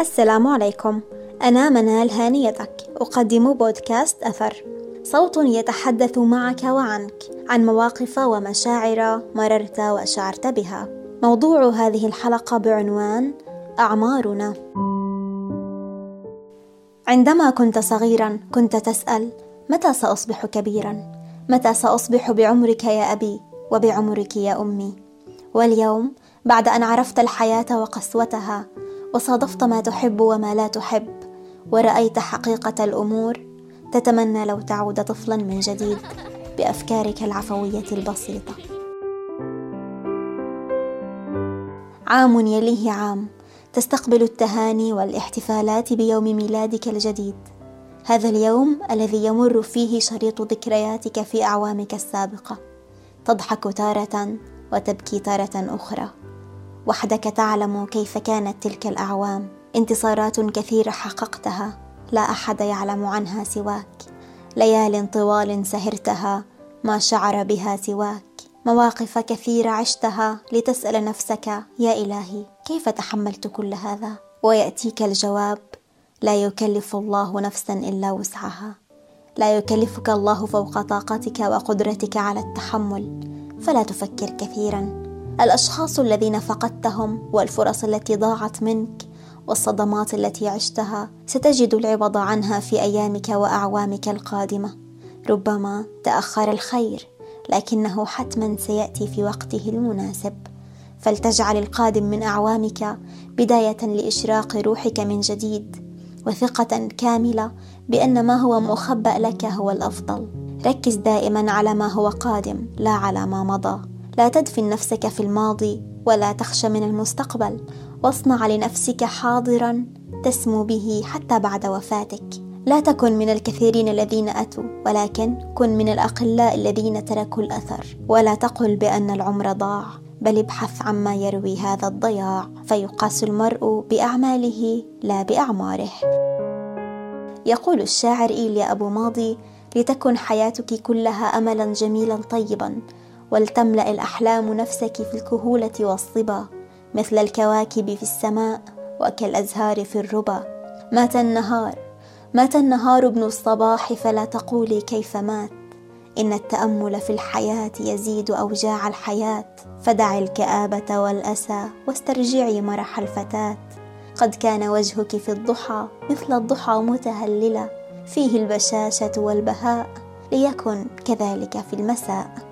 السلام عليكم. أنا منال هانيتك. أقدم بودكاست أثر. صوت يتحدث معك وعنك عن مواقف ومشاعر مررت وشعرت بها. موضوع هذه الحلقة بعنوان أعمارنا. عندما كنت صغيرا كنت تسأل متى سأصبح كبيرا؟ متى سأصبح بعمرك يا أبي وبعمرك يا أمي؟ واليوم بعد أن عرفت الحياة وقسوتها وصادفت ما تحب وما لا تحب ورأيت حقيقة الأمور. تتمنى لو تعود طفلا من جديد بأفكارك العفوية البسيطة. عام يليه عام. تستقبل التهاني والاحتفالات بيوم ميلادك الجديد. هذا اليوم الذي يمر فيه شريط ذكرياتك في أعوامك السابقة. تضحك تارة وتبكي تارة أخرى. وحدك تعلم كيف كانت تلك الأعوام. انتصارات كثيرة حققتها. لا أحد يعلم عنها سواك. ليال طوال سهرتها ما شعر بها سواك. مواقف كثيرة عشتها لتسأل نفسك يا إلهي كيف تحملت كل هذا؟ ويأتيك الجواب لا يكلف الله نفسا إلا وسعها. لا يكلفك الله فوق طاقتك وقدرتك على التحمل. فلا تفكر كثيرا. الأشخاص الذين فقدتهم والفرص التي ضاعت منك والصدمات التي عشتها ستجد العوض عنها في أيامك وأعوامك القادمة. ربما تأخر الخير لكنه حتما سيأتي في وقته المناسب. فلتجعل القادم من أعوامك بداية لإشراق روحك من جديد وثقة كاملة بأن ما هو مخبأ لك هو الأفضل. ركز دائما على ما هو قادم لا على ما مضى. لا تدفن نفسك في الماضي ولا تخشى من المستقبل. واصنع لنفسك حاضرا تسمو به حتى بعد وفاتك. لا تكن من الكثيرين الذين أتوا ولكن كن من الأقلاء الذين تركوا الأثر. ولا تقل بأن العمر ضاع بل ابحث عما يروي هذا الضياع. فيقاس المرء بأعماله لا بأعماره. يقول الشاعر إيليا أبو ماضي لتكن حياتك كلها املا جميلا طيبا ولتملأ الأحلام نفسك في الكهولة والصبا مثل الكواكب في السماء وكالأزهار في الربا. مات النهار مات النهار ابن الصباح فلا تقولي كيف مات. إن التأمل في الحياة يزيد أوجاع الحياة. فدعي الكآبة والأسى واسترجعي مرح الفتاة. قد كان وجهك في الضحى مثل الضحى متهللة. فيه البشاشة والبهاء ليكن كذلك في المساء.